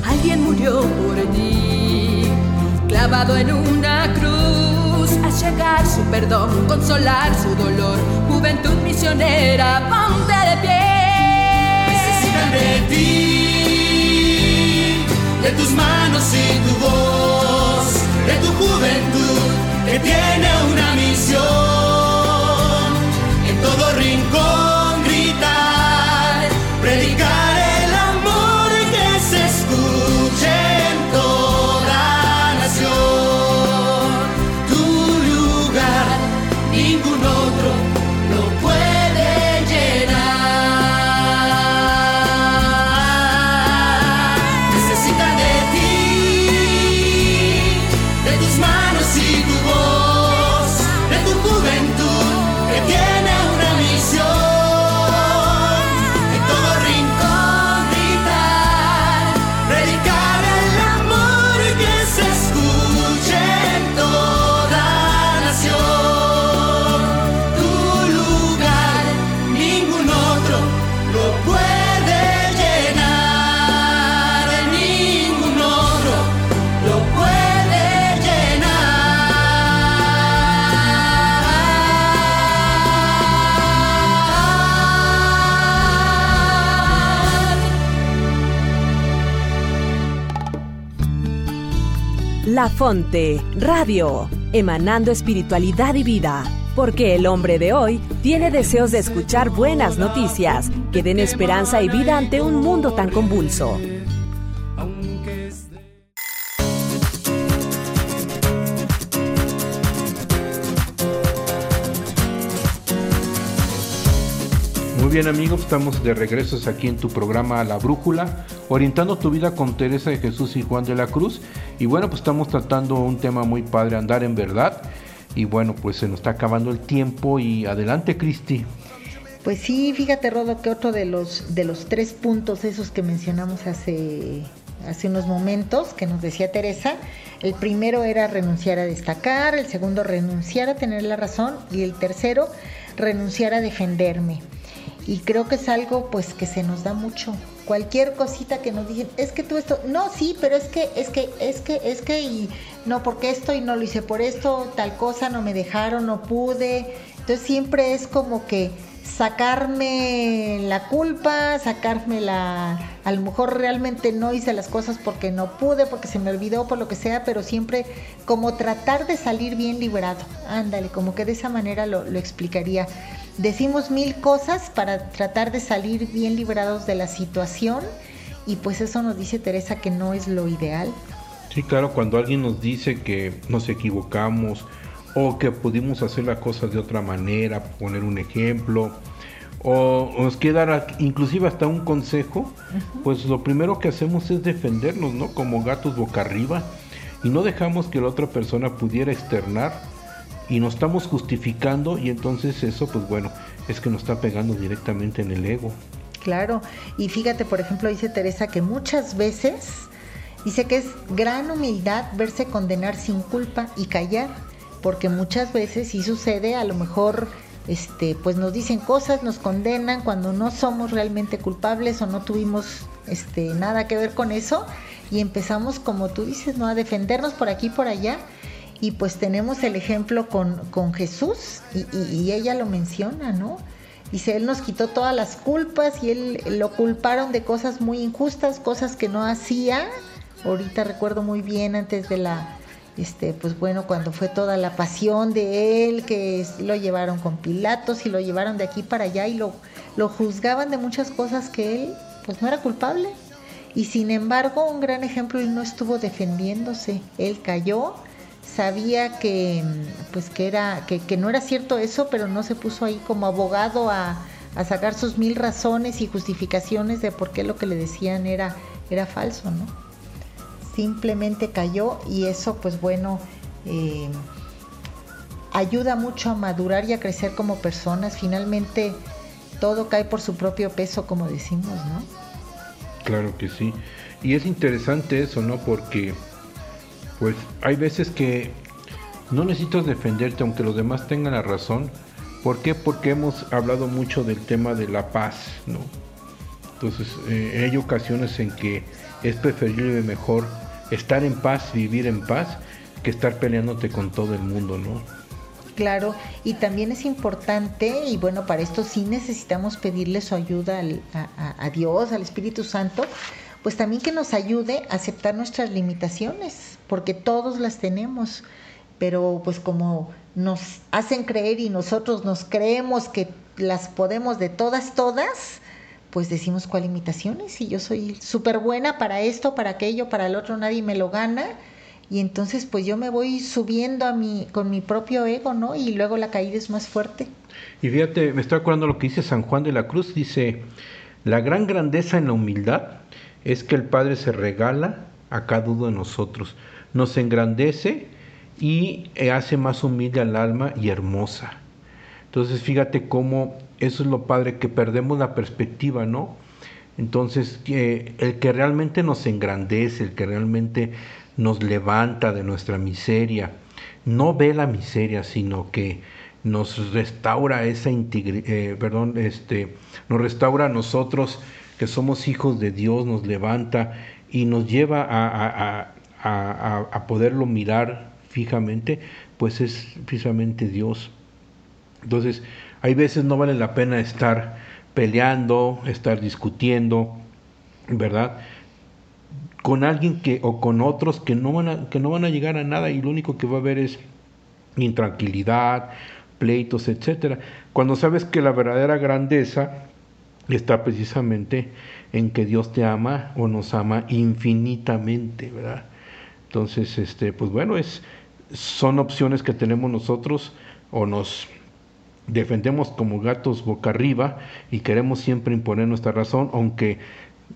Alguien murió por ti, clavado en una cruz, a llegar su perdón, consolar su dolor. Juventud misionera, ponte de pie. Necesitan de ti, de tus manos y tu voz, de tu juventud que tiene una misión. En todo rincón gritar, predicar La Fonte, Radio, emanando espiritualidad y vida. Porque el hombre de hoy tiene deseos de escuchar buenas noticias que den esperanza y vida ante un mundo tan convulso. Bien amigos, estamos de regreso aquí en tu programa La Brújula, orientando tu vida con Teresa de Jesús y Juan de la Cruz. Y bueno, pues estamos tratando un tema muy padre, andar en verdad. Y bueno, pues se nos está acabando el tiempo y adelante Cristi. Pues sí, fíjate Rodo que otro de los de los tres puntos esos que mencionamos hace hace unos momentos que nos decía Teresa, el primero era renunciar a destacar, el segundo renunciar a tener la razón y el tercero renunciar a defenderme. Y creo que es algo pues que se nos da mucho. Cualquier cosita que nos dicen, es que tú esto, no, sí, pero es que, es que, es que, es que, y no porque esto y no lo hice por esto, tal cosa, no me dejaron, no pude. Entonces siempre es como que sacarme la culpa, sacarme la... A lo mejor realmente no hice las cosas porque no pude, porque se me olvidó, por lo que sea, pero siempre como tratar de salir bien liberado. Ándale, como que de esa manera lo, explicaría. Decimos mil cosas para tratar de salir bien liberados de la situación y pues eso nos dice Teresa que no es lo ideal. Sí, claro, cuando alguien nos dice que nos equivocamos o que pudimos hacer las cosas de otra manera, poner un ejemplo, o nos queda inclusive hasta un consejo, pues lo primero que hacemos es defendernos, ¿no? Como gatos boca arriba y no dejamos que la otra persona pudiera externar y nos estamos justificando y entonces eso pues bueno, es que nos está pegando directamente en el ego. Claro, y fíjate, por ejemplo, dice Teresa que muchas veces dice que es gran humildad verse condenar sin culpa y callar, porque muchas veces sí sucede, a lo mejor este pues nos dicen cosas, nos condenan cuando no somos realmente culpables o no tuvimos este nada que ver con eso y empezamos como tú dices, ¿no? a defendernos por aquí y por allá y pues tenemos el ejemplo con, con Jesús y, y, y, ella lo menciona, ¿no? Dice, Él nos quitó todas las culpas y Él lo culparon de cosas muy injustas, cosas que no hacía. Ahorita recuerdo muy bien antes de la, este, pues bueno, cuando fue toda la pasión de Él, que lo llevaron con Pilatos y lo llevaron de aquí para allá y lo, lo juzgaban de muchas cosas que Él, pues no era culpable. Y sin embargo, un gran ejemplo, Él no estuvo defendiéndose. Él cayó, sabía que pues que era que, que, no era cierto eso pero no se puso ahí como abogado a, a, sacar sus mil razones y justificaciones de por qué lo que le decían era era falso no simplemente cayó y eso pues bueno eh, ayuda mucho a madurar y a crecer como personas finalmente todo cae por su propio peso como decimos no claro que sí y es interesante eso no porque pues hay veces que no necesitas defenderte aunque los demás tengan la razón. ¿Por qué? Porque hemos hablado mucho del tema de la paz, ¿no? Entonces eh, hay ocasiones en que es preferible mejor estar en paz, vivir en paz, que estar peleándote con todo el mundo, ¿no? Claro, y también es importante, y bueno, para esto sí necesitamos pedirle su ayuda al, a, a Dios, al Espíritu Santo, pues también que nos ayude a aceptar nuestras limitaciones, porque todos las tenemos, pero pues como nos hacen creer y nosotros nos creemos que las podemos de todas, todas, pues decimos cuál limitaciones, y yo soy súper buena para esto, para aquello, para el otro, nadie me lo gana, y entonces pues yo me voy subiendo a mi, con mi propio ego, ¿no? Y luego la caída es más fuerte. Y fíjate, me estoy acordando lo que dice San Juan de la Cruz, dice, la gran grandeza en la humildad es que el Padre se regala a cada uno de nosotros, nos engrandece y hace más humilde al alma y hermosa. Entonces fíjate cómo eso es lo padre, que perdemos la perspectiva, ¿no? Entonces el que realmente nos engrandece, el que realmente nos levanta de nuestra miseria, no ve la miseria, sino que nos restaura esa integridad, eh, perdón, este, nos restaura a nosotros que somos hijos de Dios, nos levanta y nos lleva a, a, poderlo mirar fijamente, pues es precisamente Dios. Entonces, hay veces no vale la pena estar peleando, estar discutiendo, ¿verdad? Con alguien que o con otros que no van a, que no van a llegar a nada y lo único que va a haber es intranquilidad, pleitos, etcétera. Cuando sabes que la verdadera grandeza está precisamente en que Dios te ama o nos ama infinitamente, ¿verdad? Entonces, este, pues bueno, es, son opciones que tenemos nosotros o nos defendemos como gatos boca arriba y queremos siempre imponer nuestra razón, aunque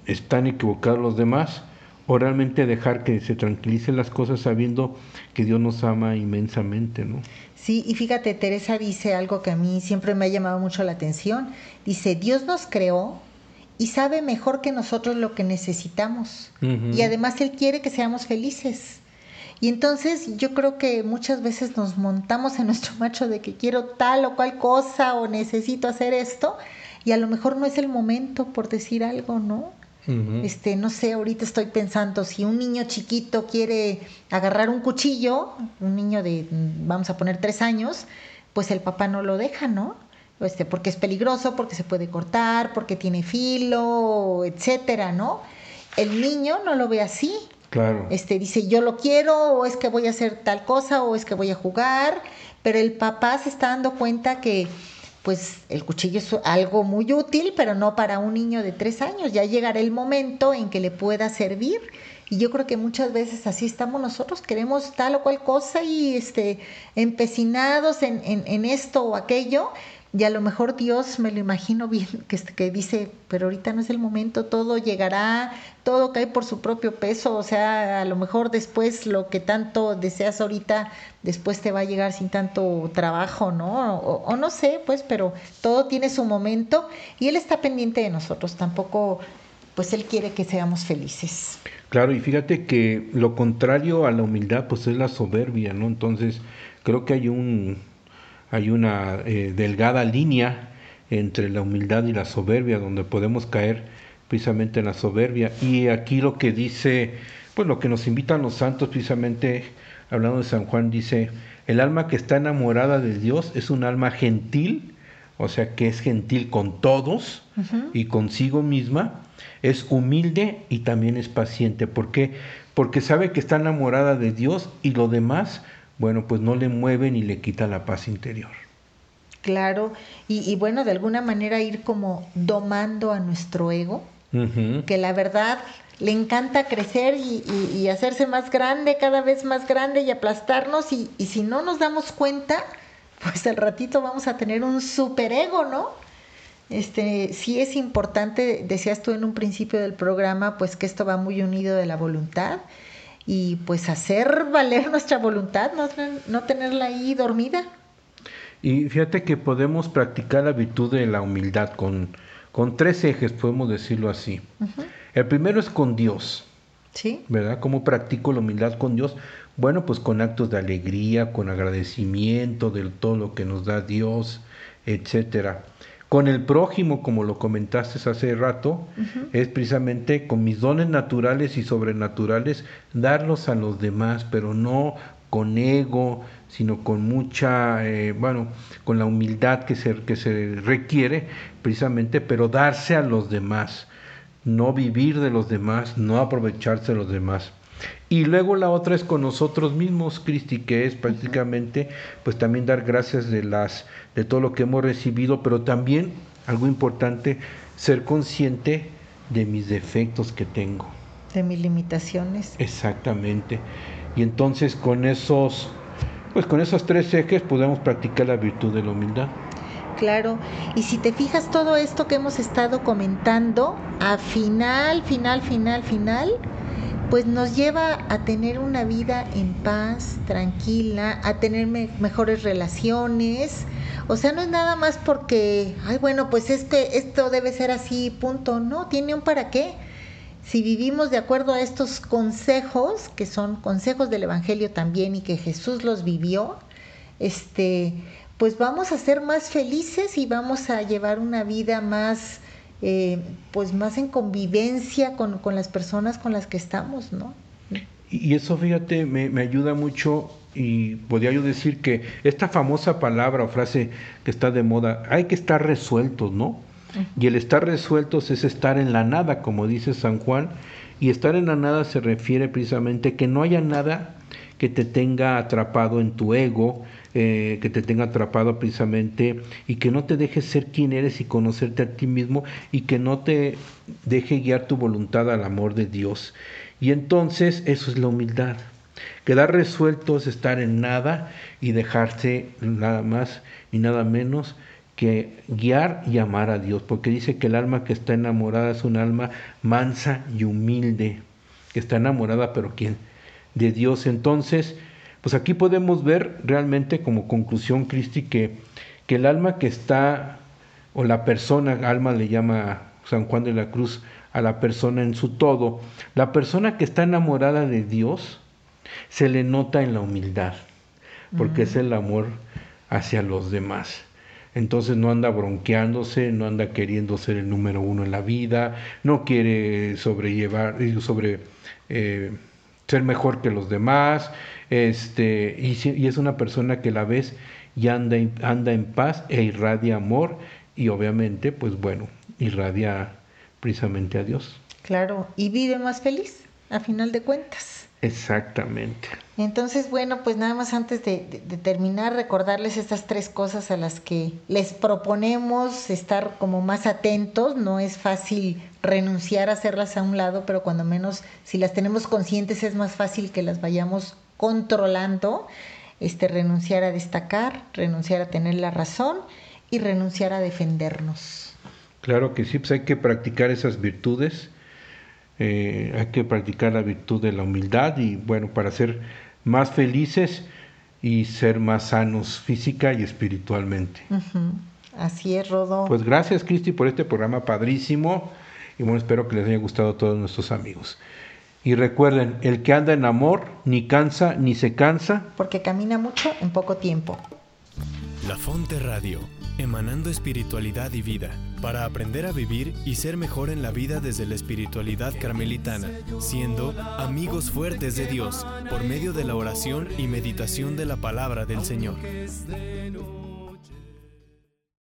están equivocados los demás, o realmente dejar que se tranquilicen las cosas sabiendo que Dios nos ama inmensamente, ¿no? Sí, y fíjate, Teresa dice algo que a mí siempre me ha llamado mucho la atención. Dice, Dios nos creó y sabe mejor que nosotros lo que necesitamos. Y además Él quiere que seamos felices. Y entonces yo creo que muchas veces nos montamos en nuestro macho de que quiero tal o cual cosa o necesito hacer esto y a lo mejor no es el momento por decir algo, ¿no? Este, no sé, ahorita estoy pensando, si un niño chiquito quiere agarrar un cuchillo, un niño de, vamos a poner tres años, pues el papá no lo deja, ¿no? Este, porque es peligroso, porque se puede cortar, porque tiene filo, etcétera, ¿no? El niño no lo ve así. Claro. Este dice, yo lo quiero, o es que voy a hacer tal cosa, o es que voy a jugar, pero el papá se está dando cuenta que pues el cuchillo es algo muy útil, pero no para un niño de tres años. Ya llegará el momento en que le pueda servir. Y yo creo que muchas veces así estamos nosotros, queremos tal o cual cosa y este, empecinados en, en, en esto o aquello, y a lo mejor Dios, me lo imagino bien, que, que dice, pero ahorita no es el momento, todo llegará, todo cae por su propio peso, o sea, a lo mejor después lo que tanto deseas ahorita, después te va a llegar sin tanto trabajo, ¿no? O, o no sé, pues, pero todo tiene su momento y Él está pendiente de nosotros, tampoco, pues Él quiere que seamos felices. Claro, y fíjate que lo contrario a la humildad, pues es la soberbia, ¿no? Entonces, creo que hay un hay una eh, delgada línea entre la humildad y la soberbia, donde podemos caer precisamente en la soberbia. Y aquí lo que dice, pues lo que nos invitan los santos, precisamente hablando de San Juan, dice, el alma que está enamorada de Dios es un alma gentil, o sea que es gentil con todos y consigo misma, es humilde y también es paciente. ¿Por qué? Porque sabe que está enamorada de Dios y lo demás, bueno, pues no le mueve ni le quita la paz interior. Claro, y, bueno, de alguna manera ir como domando a nuestro ego, que la verdad le encanta crecer y, hacerse más grande, cada vez más grande y aplastarnos y, y si no nos damos cuenta, pues al ratito vamos a tener un superego, ¿no? Este, sí es importante, decías tú en un principio del programa, pues que esto va muy unido de la voluntad y pues hacer valer nuestra voluntad, no, no tenerla ahí dormida. Y fíjate que podemos practicar la virtud de la humildad con, con tres ejes, podemos decirlo así. El primero es con Dios. ¿Sí? ¿Verdad? ¿Cómo practico la humildad con Dios? Bueno, pues con actos de alegría, con agradecimiento de todo lo que nos da Dios, etcétera. Con el prójimo, como lo comentaste hace rato, es precisamente con mis dones naturales y sobrenaturales darlos a los demás, pero no con ego, sino con mucha, eh, bueno, con la humildad que se, que se requiere precisamente, pero darse a los demás, no vivir de los demás, no aprovecharse de los demás. Y luego la otra es con nosotros mismos, Cristi, que es prácticamente pues también dar gracias de las de todo lo que hemos recibido, pero también algo importante, ser consciente de mis defectos que tengo. De mis limitaciones. Exactamente. Y entonces con esos pues con esos tres ejes podemos practicar la virtud de la humildad. Claro, y si te fijas todo esto que hemos estado comentando, a final, final, final, final, pues nos lleva a tener una vida en paz, tranquila, a tener mejores relaciones. O sea, no es nada más porque, ay, bueno, pues este, esto debe ser así, punto. No, tiene un para qué. Si vivimos de acuerdo a estos consejos, que son consejos del Evangelio también y que Jesús los vivió, este, pues vamos a ser más felices y vamos a llevar una vida más eh, pues más en convivencia con, las personas con las que estamos, ¿no? Y eso, fíjate, me, ayuda mucho y podría yo decir que esta famosa palabra o frase que está de moda, hay que estar resueltos, ¿no? Y el estar resueltos es estar en la nada, como dice San Juan, y estar en la nada se refiere precisamente que no haya nada que te tenga atrapado en tu ego, eh, que te tenga atrapado precisamente y que no te dejes ser quien eres y conocerte a ti mismo y que no te deje guiar tu voluntad al amor de Dios. Y entonces eso es la humildad. Quedar resuelto es estar en nada y dejarse nada más y nada menos que guiar y amar a Dios, porque dice que el alma que está enamorada es un alma mansa y humilde, que está enamorada, pero ¿quién? De Dios. Entonces, pues aquí podemos ver realmente como conclusión, Cristi, que, que el alma que está, o la persona, alma le llama San Juan de la Cruz a la persona en su todo, la persona que está enamorada de Dios se le nota en la humildad, porque es el amor hacia los demás. Entonces no anda bronqueándose, no anda queriendo ser el número uno en la vida, no quiere sobrellevar, sobre eh, ser mejor que los demás, este, y, es una persona que la ves y anda, anda en paz e irradia amor y obviamente, pues bueno, irradia precisamente a Dios. Claro, y vive más feliz, a final de cuentas. Exactamente. Entonces, bueno, pues nada más antes de, de, terminar, recordarles estas tres cosas a las que les proponemos estar como más atentos. No es fácil renunciar a hacerlas a un lado, pero cuando menos si las tenemos conscientes es más fácil que las vayamos controlando, este, renunciar a destacar, renunciar a tener la razón y renunciar a defendernos. Claro que sí, pues hay que practicar esas virtudes, eh, hay que practicar la virtud de la humildad y bueno, para ser más felices y ser más sanos física y espiritualmente. Así es, Rodo. Pues gracias, Cristi, por este programa padrísimo y bueno, espero que les haya gustado a todos nuestros amigos. Y recuerden, el que anda en amor ni cansa ni se cansa. Porque camina mucho en poco tiempo. La Fonte Radio, emanando espiritualidad y vida, para aprender a vivir y ser mejor en la vida desde la espiritualidad carmelitana, siendo amigos fuertes de Dios por medio de la oración y meditación de la palabra del Señor.